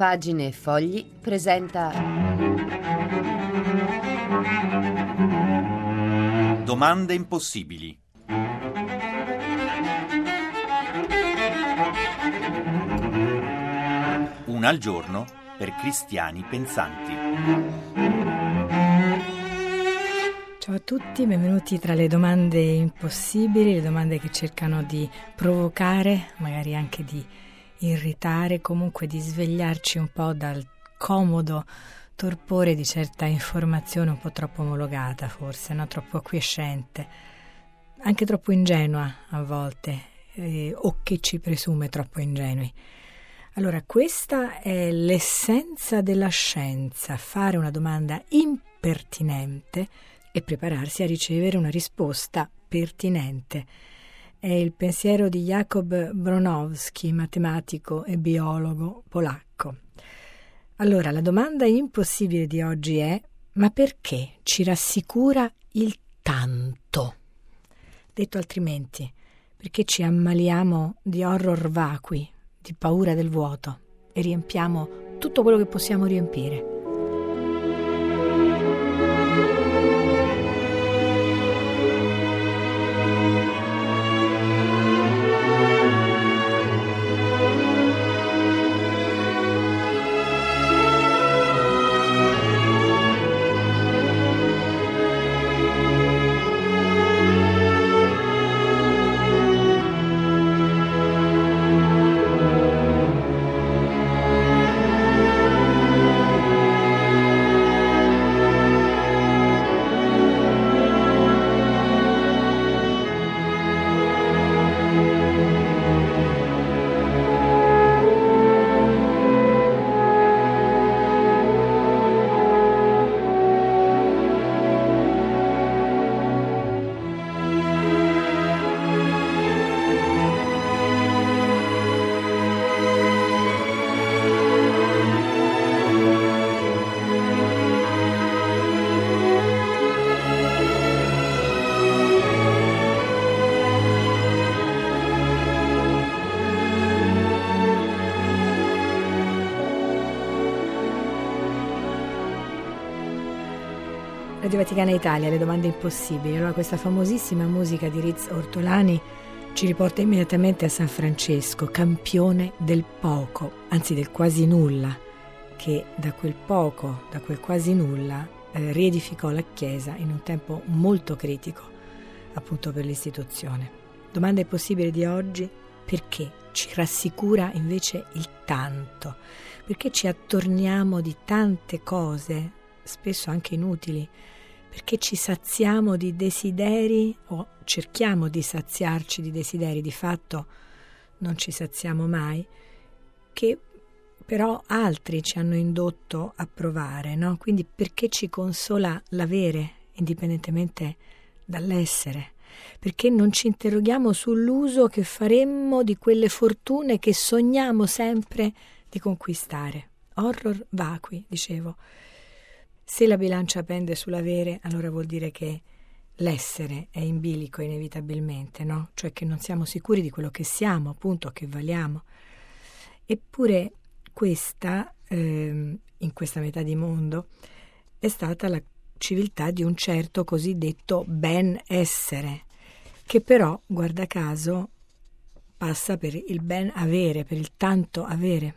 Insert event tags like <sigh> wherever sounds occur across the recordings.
Pagine e Fogli presenta. Domande impossibili. Una al giorno per cristiani pensanti. Ciao a tutti, benvenuti tra le domande impossibili, le domande che cercano di provocare, magari anche di irritare, comunque di svegliarci un po' dal comodo torpore di certa informazione un po' troppo omologata forse, no? troppo acquiescente, anche troppo ingenua a volte, eh, o che ci presume troppo ingenui. Allora, questa è l'essenza della scienza, fare una domanda impertinente e prepararsi a ricevere una risposta pertinente. È il pensiero di Jakob Bronowski, matematico e biologo polacco. Allora, la domanda impossibile di oggi è: ma perché ci rassicura il tanto? Detto altrimenti, perché ci ammaliamo di horror vacui, di paura del vuoto e riempiamo tutto quello che possiamo riempire? Radio Vaticana Italia, le domande impossibili. Allora, questa famosissima musica di Riz Ortolani ci riporta immediatamente a San Francesco, campione del poco, anzi del quasi nulla, che da quel poco, da quel quasi nulla, eh, riedificò la Chiesa in un tempo molto critico, appunto per l'istituzione. Domanda impossibile di oggi, perché ci rassicura invece il tanto? Perché ci attorniamo di tante cose, spesso anche inutili, perché ci saziamo di desideri o cerchiamo di saziarci di desideri, di fatto non ci saziamo mai, che però altri ci hanno indotto a provare, no? Quindi perché ci consola l'avere, indipendentemente dall'essere? Perché non ci interroghiamo sull'uso che faremmo di quelle fortune che sogniamo sempre di conquistare? Horror vacui, dicevo. Se la bilancia pende sull'avere, allora vuol dire che l'essere è in bilico inevitabilmente, no? Cioè che non siamo sicuri di quello che siamo, appunto, che valiamo. Eppure questa, ehm, in questa metà di mondo, è stata la civiltà di un certo cosiddetto ben essere, che però, guarda caso, passa per il ben avere, per il tanto avere.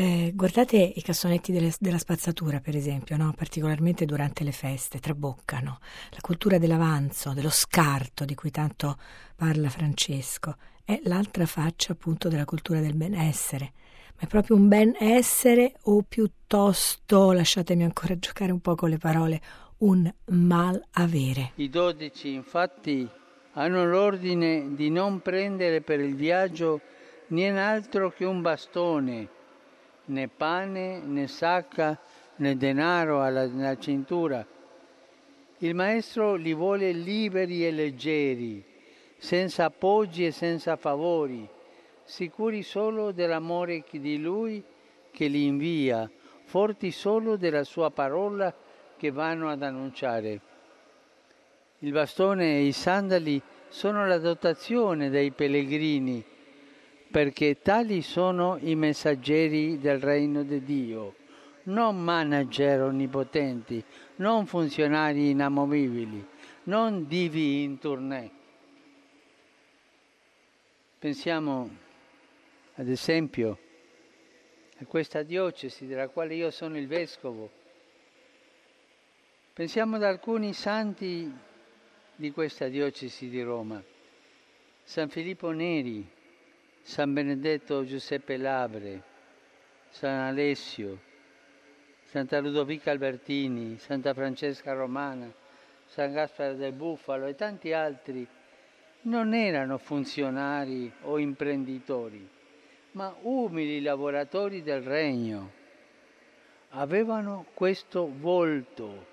Eh, guardate i cassonetti delle, della spazzatura, per esempio, no? particolarmente durante le feste, traboccano. La cultura dell'avanzo, dello scarto, di cui tanto parla Francesco, è l'altra faccia appunto della cultura del benessere. Ma è proprio un benessere o piuttosto, lasciatemi ancora <laughs> giocare un po' con le parole, un mal avere. I dodici infatti hanno l'ordine di non prendere per il viaggio nient'altro che un bastone né pane, né sacca, né denaro alla, cintura. Il Maestro li vuole liberi e leggeri, senza appoggi e senza favori, sicuri solo dell'amore di Lui che li invia, forti solo della Sua parola che vanno ad annunciare. Il bastone e i sandali sono la dotazione dei pellegrini, perché tali sono i messaggeri del regno di Dio, non manager onnipotenti, non funzionari inamovibili, non divi in tournée. Pensiamo ad esempio a questa diocesi della quale io sono il vescovo. Pensiamo ad alcuni santi di questa diocesi di Roma. San Filippo Neri, San Benedetto Giuseppe Labre, San Alessio, Santa Ludovica Albertini, Santa Francesca Romana, San Gasparo del Bufalo e tanti altri non erano funzionari o imprenditori, ma umili lavoratori del regno. Avevano questo volto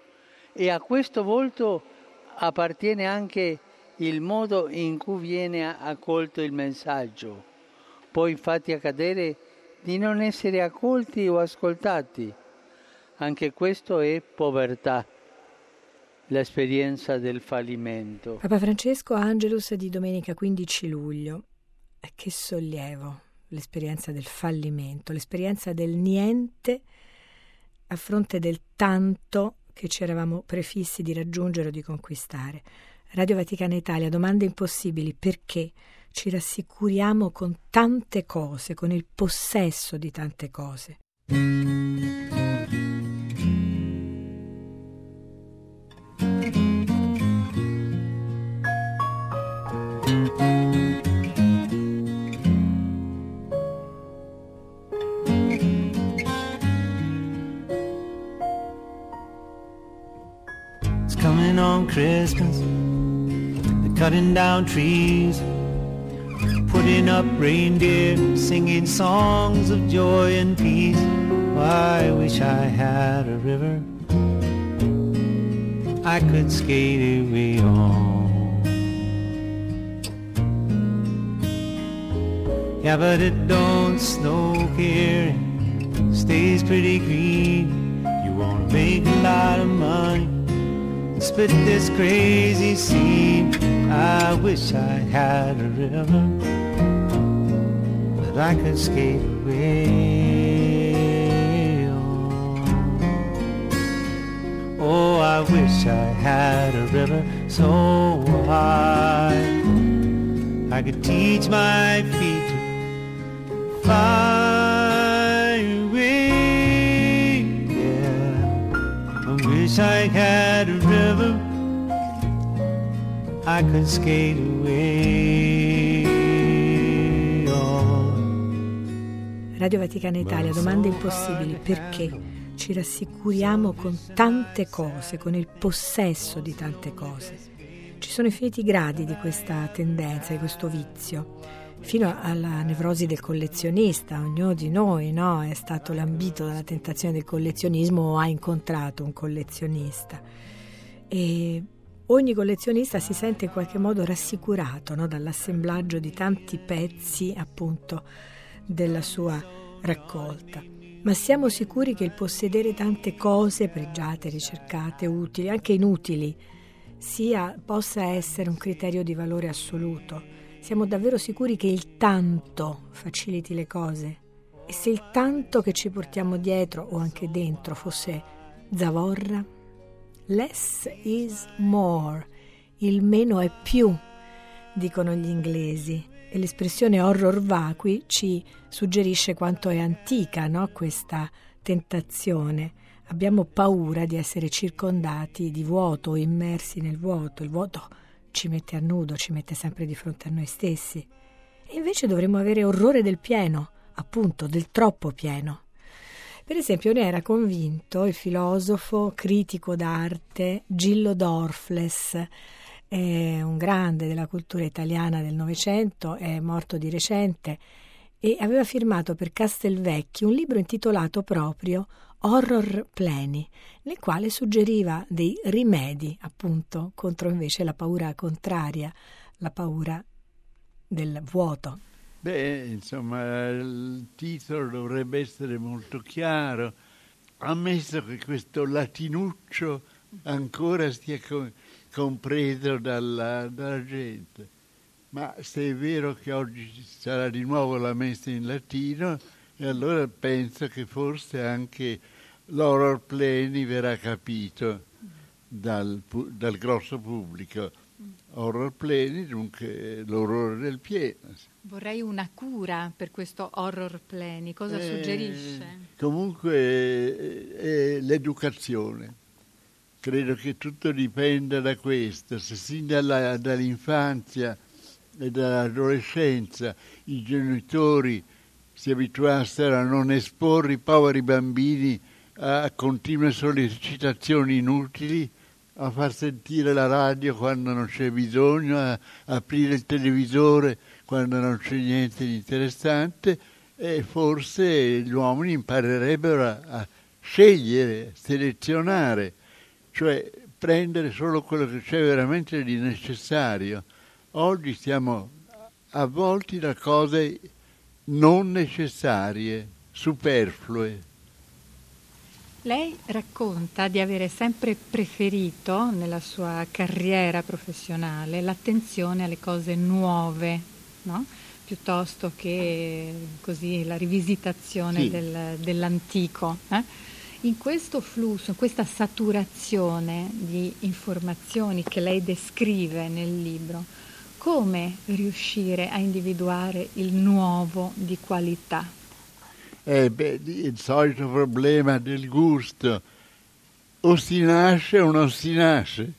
e a questo volto appartiene anche il modo in cui viene accolto il messaggio. Può infatti accadere di non essere accolti o ascoltati anche questo è povertà, l'esperienza del fallimento. Papa Francesco Angelus di domenica 15 luglio. Che sollievo l'esperienza del fallimento, l'esperienza del niente a fronte del tanto che ci eravamo prefissi di raggiungere o di conquistare. Radio Vaticana Italia, domande impossibili, perché ci rassicuriamo con tante cose, con il possesso di tante cose. Christmas. They're cutting down trees, up reindeer, singing songs of joy and peace. I wish I had a river I could skate away on. Yeah, but it don't snow here, stays pretty green. You wanna make a lot of money split this crazy scene. I wish I had a river I could skate away. Oh, I wish I had a river so wide I could teach my feet to fly away. Yeah, I wish I had a river I could skate away Radio Vaticana Italia, domande impossibili, perché ci rassicuriamo con tante cose, con il possesso di tante cose. Ci sono infiniti gradi di questa tendenza, di questo vizio, fino alla nevrosi del collezionista. Ognuno di noi no, è stato lambito dalla tentazione del collezionismo o ha incontrato un collezionista. E ogni collezionista si sente in qualche modo rassicurato no, dall'assemblaggio di tanti pezzi appunto della sua raccolta. Ma siamo sicuri che il possedere tante cose pregiate, ricercate, utili, anche inutili, sia, possa essere un criterio di valore assoluto? Siamo davvero sicuri che il tanto faciliti le cose? E se il tanto che ci portiamo dietro o anche dentro fosse zavorra? Less is more, il meno è più, dicono gli inglesi. E l'espressione horror vacui ci suggerisce quanto è antica no? questa tentazione. Abbiamo paura di essere circondati di vuoto immersi nel vuoto. Il vuoto ci mette a nudo, ci mette sempre di fronte a noi stessi. E invece dovremmo avere orrore del pieno, appunto, del troppo pieno. Per esempio ne era convinto il filosofo critico d'arte Gillo Dorfles, è un grande della cultura italiana del Novecento, è morto di recente e aveva firmato per Castelvecchi un libro intitolato proprio Horror Pleni, nel quale suggeriva dei rimedi appunto contro invece la paura contraria, la paura del vuoto. Beh, insomma, il titolo dovrebbe essere molto chiaro, ammesso che questo latinuccio ancora stia co- compreso dalla, dalla gente. ma se è vero che oggi ci sarà di nuovo la messa in latino, e allora penso che forse anche l'horror pleni verrà capito dal, dal grosso pubblico. Horror pleni, dunque l'orrore del pieno. Vorrei una cura per questo horror pleni, cosa eh, suggerisce? Comunque è l'educazione. Credo che tutto dipenda da questo. Se sin dalla, dall'infanzia e dall'adolescenza i genitori si abituassero a non esporre i poveri bambini a continue sollecitazioni inutili, a far sentire la radio quando non c'è bisogno, a aprire il televisore quando non c'è niente di interessante e forse gli uomini imparerebbero a, a scegliere, selezionare, cioè prendere solo quello che c'è veramente di necessario. Oggi siamo avvolti da cose non necessarie, superflue. Lei racconta di avere sempre preferito nella sua carriera professionale l'attenzione alle cose nuove, no? piuttosto che così la rivisitazione sì. del, dell'antico. Eh? In questo flusso, in questa saturazione di informazioni che lei descrive nel libro, come riuscire a individuare il nuovo di qualità? Eh, beh, il solito problema del gusto. O si nasce o non si nasce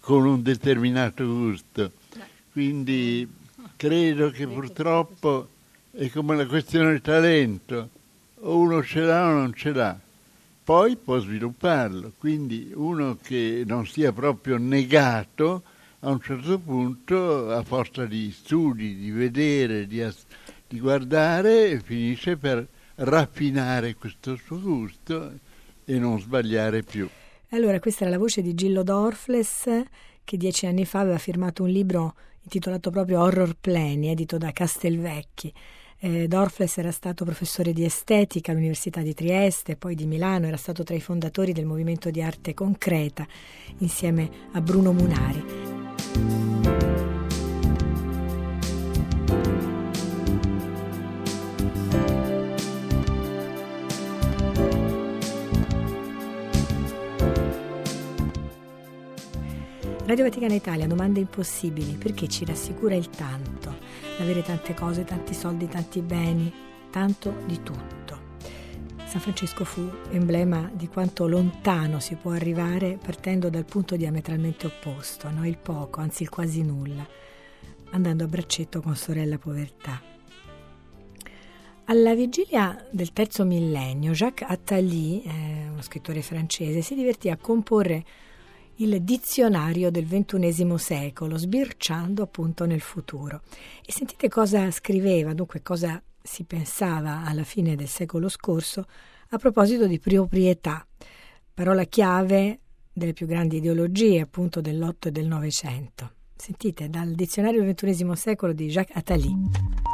con un determinato gusto. Quindi credo che purtroppo è come la questione del talento. O uno ce l'ha o non ce l'ha. Poi può svilupparlo. Quindi uno che non sia proprio negato a un certo punto, a forza di studi, di vedere, di, as- di guardare, finisce per raffinare questo suo gusto e non sbagliare più. Allora, questa era la voce di Gillo Dorfles, che dieci anni fa aveva firmato un libro intitolato proprio Horror Pleni, edito da Castelvecchi. Eh, Dorfles era stato professore di estetica all'Università di Trieste, poi di Milano, era stato tra i fondatori del movimento di arte concreta insieme a Bruno Munari. Radio Vaticana Italia, domande impossibili, perché ci rassicura il tanto, avere tante cose, tanti soldi, tanti beni, tanto di tutto. San Francesco fu emblema di quanto lontano si può arrivare partendo dal punto diametralmente opposto, no? il poco, anzi il quasi nulla, andando a braccetto con sorella povertà. Alla vigilia del terzo millennio, Jacques Attali, eh, uno scrittore francese, si divertì a comporre il dizionario del ventunesimo secolo, sbirciando appunto nel futuro. E sentite cosa scriveva, dunque cosa si pensava alla fine del secolo scorso a proposito di proprietà, parola chiave delle più grandi ideologie appunto dell'Otto e del Novecento. Sentite dal dizionario del ventunesimo secolo di Jacques Attali.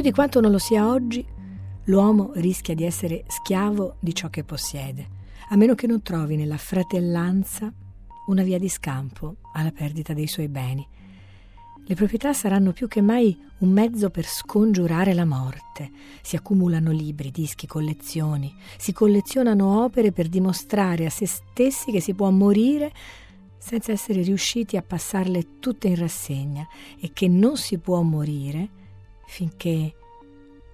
Più di quanto non lo sia oggi, l'uomo rischia di essere schiavo di ciò che possiede, a meno che non trovi nella fratellanza una via di scampo alla perdita dei suoi beni. Le proprietà saranno più che mai un mezzo per scongiurare la morte. Si accumulano libri, dischi, collezioni, si collezionano opere per dimostrare a se stessi che si può morire senza essere riusciti a passarle tutte in rassegna e che non si può morire finché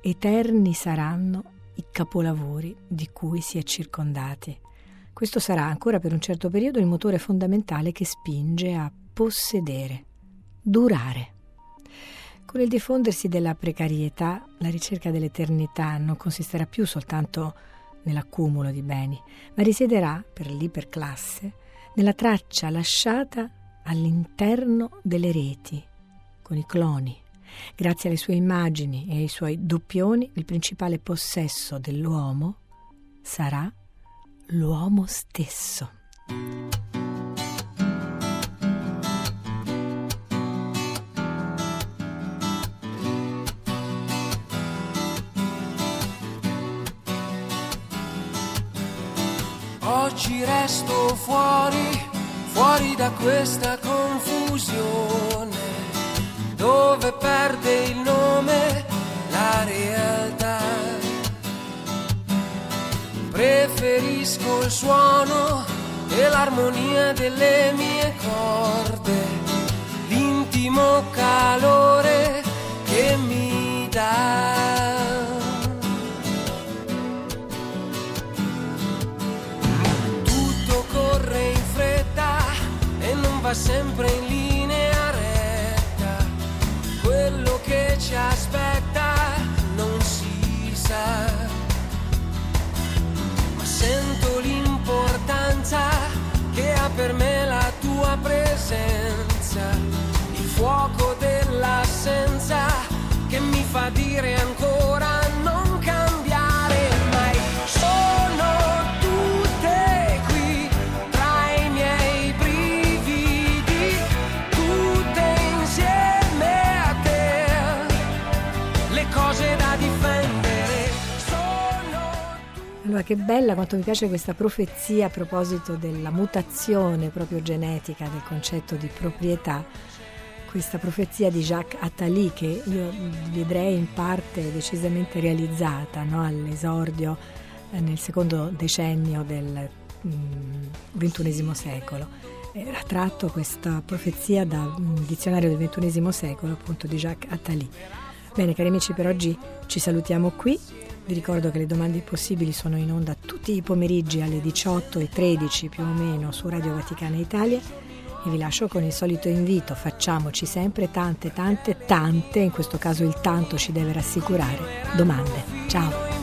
eterni saranno i capolavori di cui si è circondati. Questo sarà ancora per un certo periodo il motore fondamentale che spinge a possedere, durare. Con il diffondersi della precarietà, la ricerca dell'eternità non consisterà più soltanto nell'accumulo di beni, ma risiederà, per l'iperclasse, nella traccia lasciata all'interno delle reti, con i cloni, Grazie alle sue immagini e ai suoi doppioni, il principale possesso dell'uomo sarà l'uomo stesso. Oggi resto fuori, fuori da questa confusione dove perde il nome la realtà. Preferisco il suono e l'armonia delle mie corde, l'intimo calore che mi dà. va sempre in ci aspetta non si sa, ma sento l'importanza che ha per me la tua presenza, il fuoco dell'assenza che mi fa dire ancora Allora, che bella quanto mi piace questa profezia a proposito della mutazione proprio genetica del concetto di proprietà, questa profezia di Jacques Attali che io vedrei in parte decisamente realizzata no? all'esordio eh, nel secondo decennio del XXI mm, secolo. Era tratto questa profezia da un dizionario del XXI secolo, appunto di Jacques Attali. Bene, cari amici, per oggi ci salutiamo qui. Vi ricordo che le domande possibili sono in onda tutti i pomeriggi alle 18 e 13 più o meno su Radio Vaticana Italia e vi lascio con il solito invito, facciamoci sempre tante, tante, tante, in questo caso il tanto ci deve rassicurare, domande. Ciao!